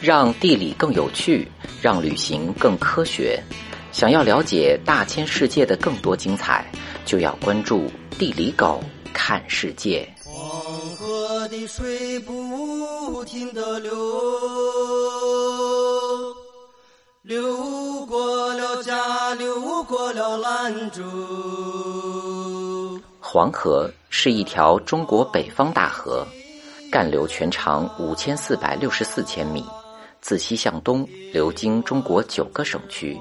让地理更有趣，让旅行更科学。想要了解大千世界的更多精彩，就要关注地理狗看世界。黄河的水不停的流，流过了家，流过了兰州。黄河是一条中国北方大河，干流全长五千四百六十四千米，自西向东流经中国九个省区。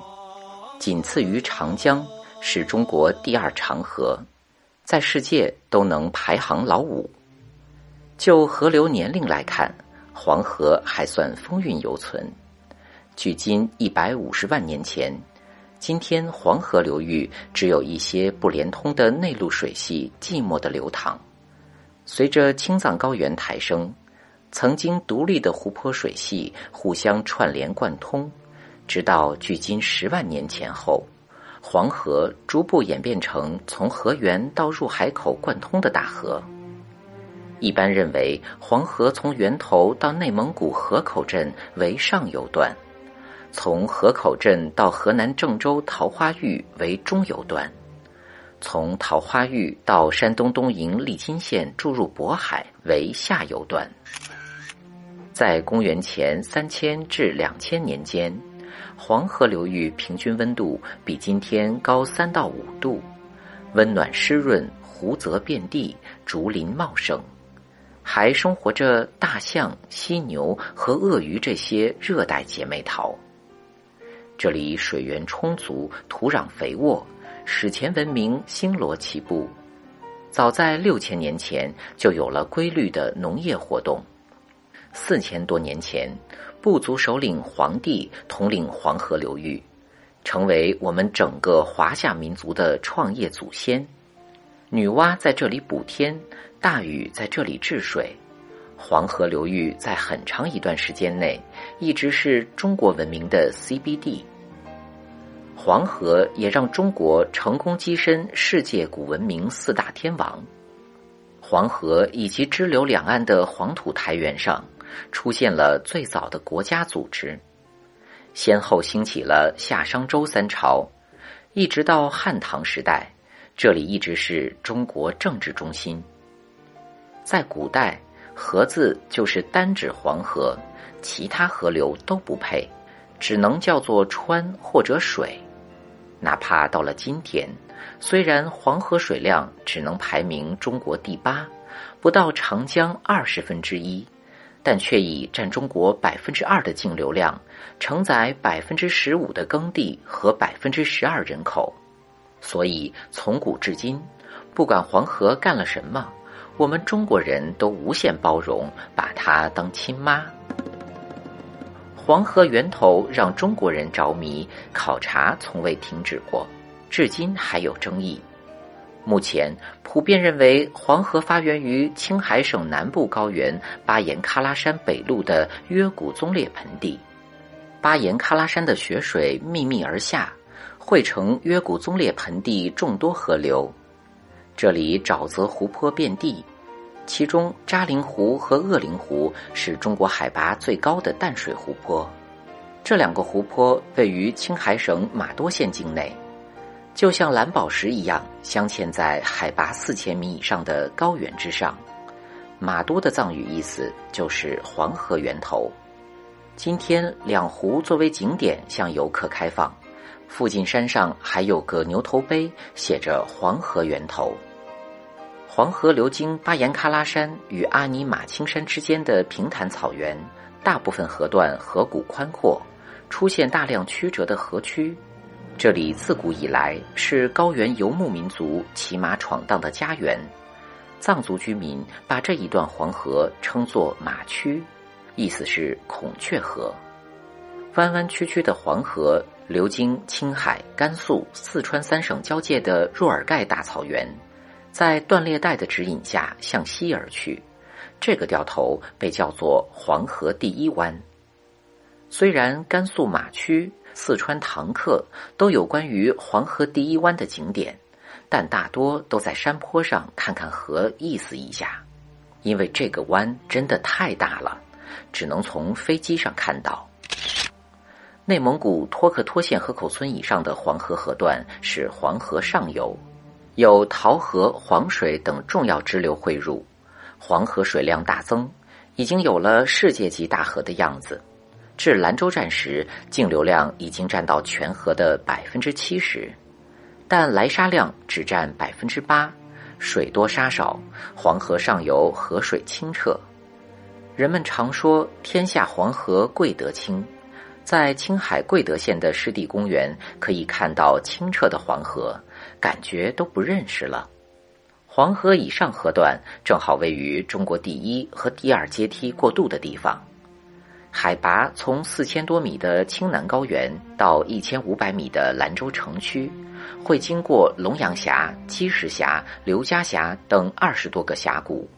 仅次于长江，是中国第二长河，在世界都能排行老五。就河流年龄来看，黄河还算风韵犹存。距今一百五十万年前，今天黄河流域只有一些不连通的内陆水系寂寞的流淌。随着青藏高原抬升，曾经独立的湖泊水系互相串联贯通。直到距今十万年前后，黄河逐步演变成从河源到入海口贯通的大河。一般认为，黄河从源头到内蒙古河口镇为上游段，从河口镇到河南郑州桃花峪为中游段，从桃花峪到山东东营利津县注入渤海为下游段。在公元前三千至两千年间。黄河流域平均温度比今天高三到五度，温暖湿润，湖泽遍地，竹林茂盛，还生活着大象、犀牛和鳄鱼这些热带姐妹淘。这里水源充足，土壤肥沃，史前文明星罗棋布。早在六千年前就有了规律的农业活动，四千多年前。部族首领黄帝统领黄河流域，成为我们整个华夏民族的创业祖先。女娲在这里补天，大禹在这里治水。黄河流域在很长一段时间内一直是中国文明的 CBD。黄河也让中国成功跻身世界古文明四大天王。黄河以及支流两岸的黄土台原上。出现了最早的国家组织，先后兴起了夏商周三朝，一直到汉唐时代，这里一直是中国政治中心。在古代，河字就是单指黄河，其他河流都不配，只能叫做川或者水。哪怕到了今天，虽然黄河水量只能排名中国第八，不到长江二十分之一。但却以占中国百分之二的净流量，承载百分之十五的耕地和百分之十二人口，所以从古至今，不管黄河干了什么，我们中国人都无限包容，把它当亲妈。黄河源头让中国人着迷，考察从未停止过，至今还有争议。目前普遍认为，黄河发源于青海省南部高原巴颜喀拉山北麓的约古宗列盆地。巴颜喀拉山的雪水密密而下，汇成约古宗列盆地众多河流。这里沼泽湖泊遍地，其中扎陵湖和鄂陵湖是中国海拔最高的淡水湖泊。这两个湖泊位于青海省玛多县境内。就像蓝宝石一样，镶嵌在海拔四千米以上的高原之上。马都的藏语意思就是黄河源头。今天两湖作为景点向游客开放，附近山上还有个牛头碑，写着“黄河源头”。黄河流经巴颜喀拉山与阿尼玛青山之间的平坦草原，大部分河段河谷宽阔，出现大量曲折的河曲。这里自古以来是高原游牧民族骑马闯荡的家园，藏族居民把这一段黄河称作马曲，意思是孔雀河。弯弯曲曲的黄河流经青海、甘肃、四川三省交界的若尔盖大草原，在断裂带的指引下向西而去，这个掉头被叫做黄河第一湾。虽然甘肃马曲。四川唐克都有关于黄河第一湾的景点，但大多都在山坡上看看河，意思一下。因为这个湾真的太大了，只能从飞机上看到。内蒙古托克托县河口村以上的黄河河段是黄河上游，有洮河、黄水等重要支流汇入，黄河水量大增，已经有了世界级大河的样子。至兰州站时，净流量已经占到全河的百分之七十，但来沙量只占百分之八，水多沙少，黄河上游河水清澈。人们常说“天下黄河贵得清”。在青海贵德县的湿地公园，可以看到清澈的黄河，感觉都不认识了。黄河以上河段正好位于中国第一和第二阶梯过渡的地方，海拔从四千多米的青南高原到一千五百米的兰州城区，会经过龙阳峡、积石峡、刘家峡等二十多个峡谷，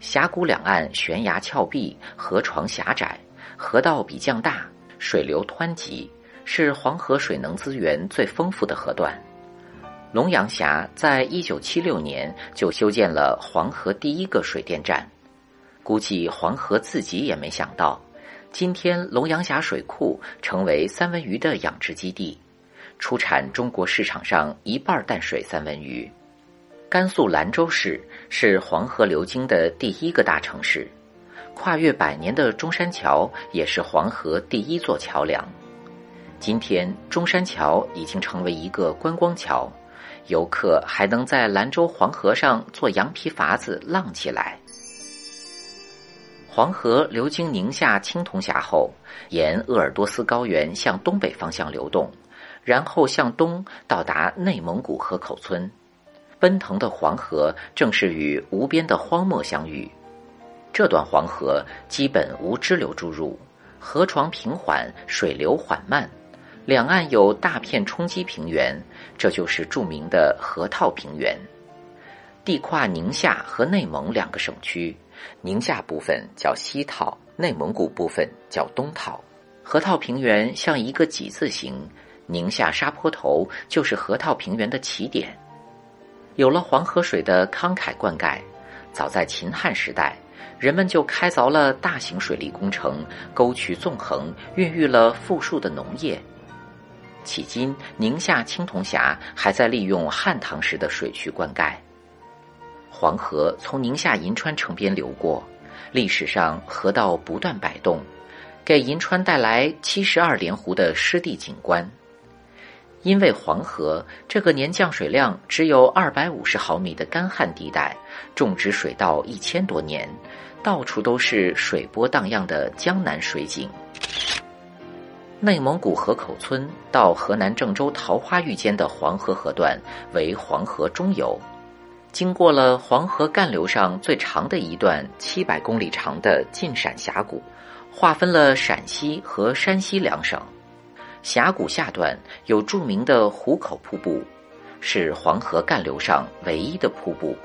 峡谷两岸悬崖峭壁，河床狭窄，河道比较大。水流湍急，是黄河水能资源最丰富的河段。龙阳峡在一九七六年就修建了黄河第一个水电站，估计黄河自己也没想到，今天龙阳峡水库成为三文鱼的养殖基地，出产中国市场上一半淡水三文鱼。甘肃兰州市是黄河流经的第一个大城市。跨越百年的中山桥也是黄河第一座桥梁。今天，中山桥已经成为一个观光桥，游客还能在兰州黄河上坐羊皮筏子浪起来。黄河流经宁夏青铜峡后，沿鄂尔多斯高原向东北方向流动，然后向东到达内蒙古河口村。奔腾的黄河正是与无边的荒漠相遇。这段黄河基本无支流注入，河床平缓，水流缓慢，两岸有大片冲积平原，这就是著名的河套平原。地跨宁夏和内蒙两个省区，宁夏部分叫西套，内蒙古部分叫东套。河套平原像一个几字形，宁夏沙坡头就是河套平原的起点。有了黄河水的慷慨灌溉，早在秦汉时代。人们就开凿了大型水利工程，沟渠纵横，孕育了富庶的农业。迄今，宁夏青铜峡还在利用汉唐时的水渠灌溉。黄河从宁夏银川城边流过，历史上河道不断摆动，给银川带来七十二连湖的湿地景观。因为黄河这个年降水量只有二百五十毫米的干旱地带，种植水稻一千多年。到处都是水波荡漾的江南水景。内蒙古河口村到河南郑州桃花峪间的黄河河段为黄河中游，经过了黄河干流上最长的一段七百公里长的晋陕峡谷，划分了陕西和山西两省。峡谷下段有著名的壶口瀑布，是黄河干流上唯一的瀑布。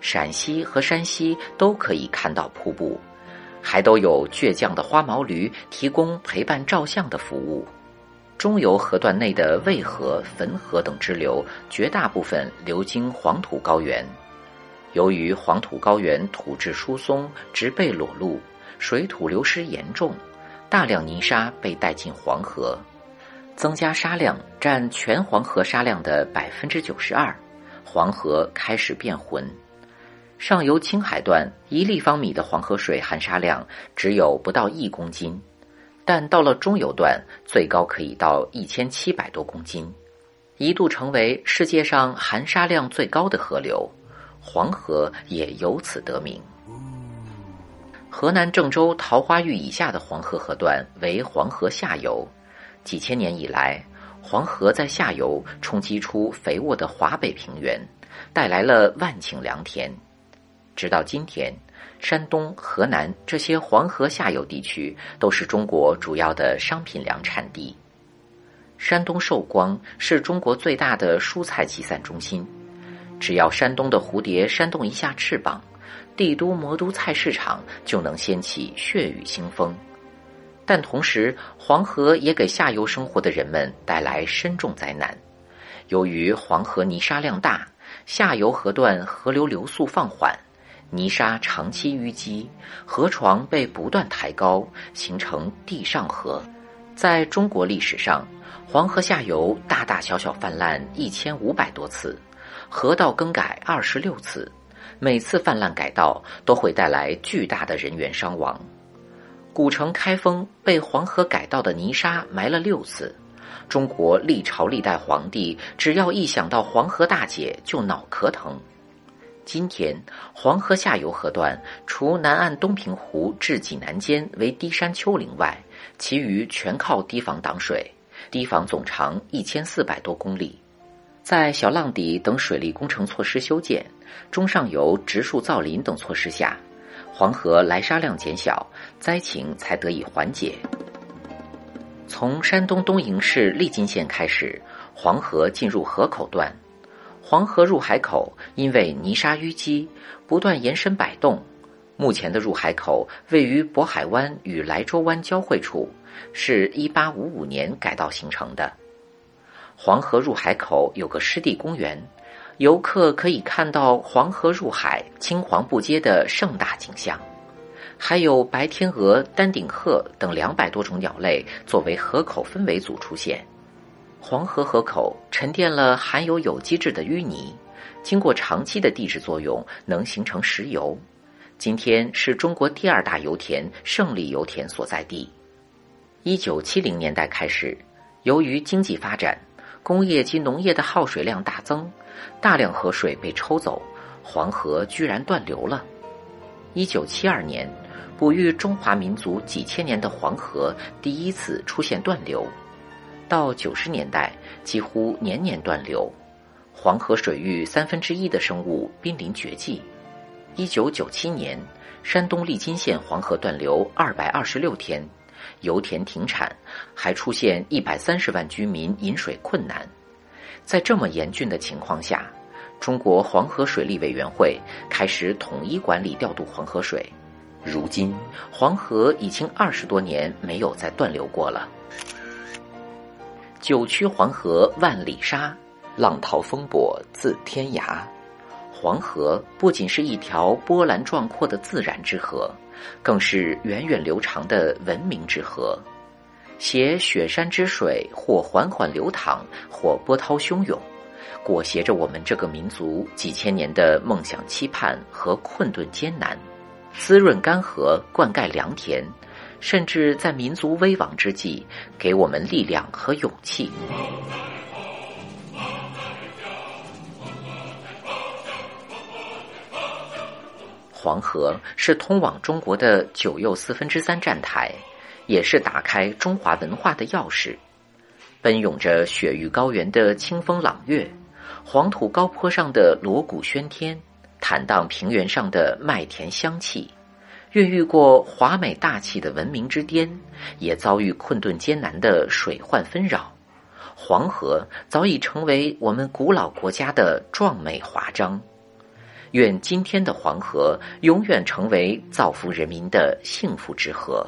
陕西和山西都可以看到瀑布，还都有倔强的花毛驴提供陪伴照相的服务。中游河段内的渭河、汾河等支流，绝大部分流经黄土高原。由于黄土高原土质疏松、植被裸露，水土流失严重，大量泥沙被带进黄河，增加沙量占全黄河沙量的百分之九十二，黄河开始变浑。上游青海段一立方米的黄河水含沙量只有不到一公斤，但到了中游段，最高可以到一千七百多公斤，一度成为世界上含沙量最高的河流，黄河也由此得名。河南郑州桃花峪以下的黄河河段为黄河下游，几千年以来，黄河在下游冲击出肥沃的华北平原，带来了万顷良田。直到今天，山东、河南这些黄河下游地区都是中国主要的商品粮产地。山东寿光是中国最大的蔬菜集散中心，只要山东的蝴蝶扇动一下翅膀，帝都魔都菜市场就能掀起血雨腥风。但同时，黄河也给下游生活的人们带来深重灾难。由于黄河泥沙量大，下游河段河流流速放缓。泥沙长期淤积，河床被不断抬高，形成地上河。在中国历史上，黄河下游大大小小泛滥一千五百多次，河道更改二十六次，每次泛滥改道都会带来巨大的人员伤亡。古城开封被黄河改道的泥沙埋了六次。中国历朝历代皇帝只要一想到黄河大解就脑壳疼。今天黄河下游河段除南岸东平湖至济南间为低山丘陵外，其余全靠堤防挡水。堤防总长一千四百多公里，在小浪底等水利工程措施修建、中上游植树造林等措施下，黄河来沙量减小，灾情才得以缓解。从山东东营市利津县开始，黄河进入河口段。黄河入海口因为泥沙淤积，不断延伸摆动。目前的入海口位于渤海湾与莱州湾交汇处，是一八五五年改道形成的。黄河入海口有个湿地公园，游客可以看到黄河入海、青黄不接的盛大景象。还有白天鹅、丹顶鹤等两百多种鸟类作为河口分围组出现。黄河河口沉淀了含有有机质的淤泥，经过长期的地质作用，能形成石油。今天是中国第二大油田胜利油田所在地。一九七零年代开始，由于经济发展，工业及农业的耗水量大增，大量河水被抽走，黄河居然断流了。一九七二年。哺育中华民族几千年的黄河第一次出现断流，到九十年代几乎年年断流，黄河水域三分之一的生物濒临绝迹。一九九七年，山东利津县黄河断流二百二十六天，油田停产，还出现一百三十万居民饮水困难。在这么严峻的情况下，中国黄河水利委员会开始统一管理调度黄河水。如今，黄河已经二十多年没有再断流过了。九曲黄河万里沙，浪淘风簸自天涯。黄河不仅是一条波澜壮阔的自然之河，更是源远流长的文明之河。携雪山之水，或缓缓流淌，或波涛汹涌，裹挟着我们这个民族几千年的梦想、期盼和困顿艰难。滋润干涸，灌溉良田，甚至在民族危亡之际，给我们力量和勇气。黄河是通往中国的九又四分之三站台，也是打开中华文化的钥匙。奔涌着雪域高原的清风朗月，黄土高坡上的锣鼓喧天。坦荡平原上的麦田香气，孕育过华美大气的文明之巅，也遭遇困顿艰难的水患纷扰。黄河早已成为我们古老国家的壮美华章。愿今天的黄河永远成为造福人民的幸福之河。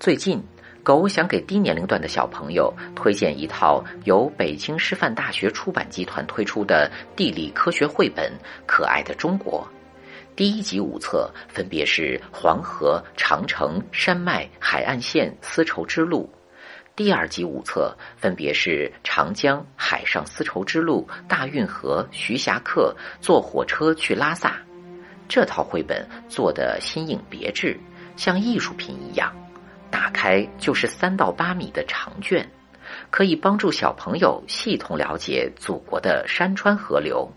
最近。狗想给低年龄段的小朋友推荐一套由北京师范大学出版集团推出的地理科学绘本《可爱的中国》。第一集五册分别是黄河、长城、山脉、海岸线、丝绸之路；第二集五册分别是长江、海上丝绸之路、大运河、徐霞客、坐火车去拉萨。这套绘本做的新颖别致，像艺术品一样。打开就是三到八米的长卷，可以帮助小朋友系统了解祖国的山川河流。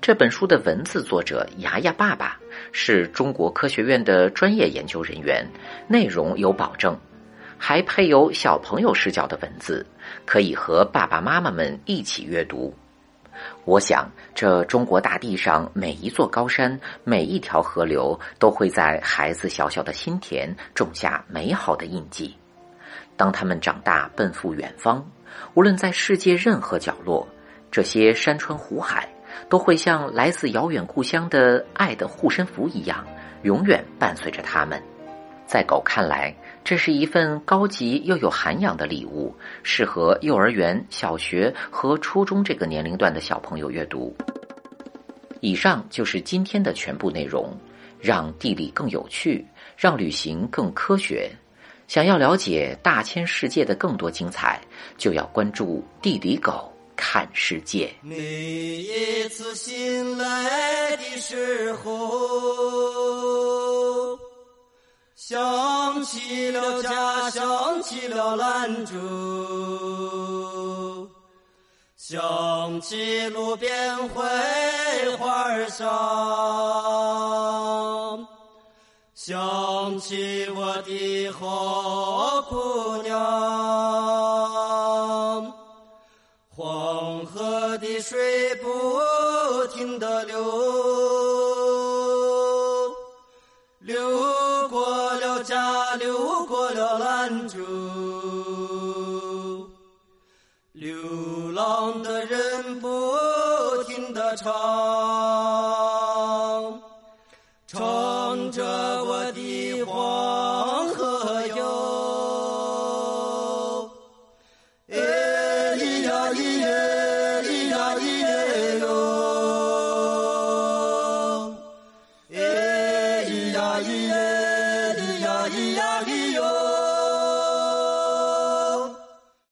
这本书的文字作者牙牙爸爸是中国科学院的专业研究人员，内容有保证，还配有小朋友视角的文字，可以和爸爸妈妈们一起阅读。我想，这中国大地上每一座高山、每一条河流，都会在孩子小小的心田种下美好的印记。当他们长大，奔赴远方，无论在世界任何角落，这些山川湖海都会像来自遥远故乡的爱的护身符一样，永远伴随着他们。在狗看来，这是一份高级又有涵养的礼物，适合幼儿园、小学和初中这个年龄段的小朋友阅读。以上就是今天的全部内容，让地理更有趣，让旅行更科学。想要了解大千世界的更多精彩，就要关注地理狗看世界。每一次醒来的时候，想起了家，想起了兰州，想起路边槐花香，想起我的好姑娘。停的流，流过了家，流过了兰州。流浪的人不停的，唱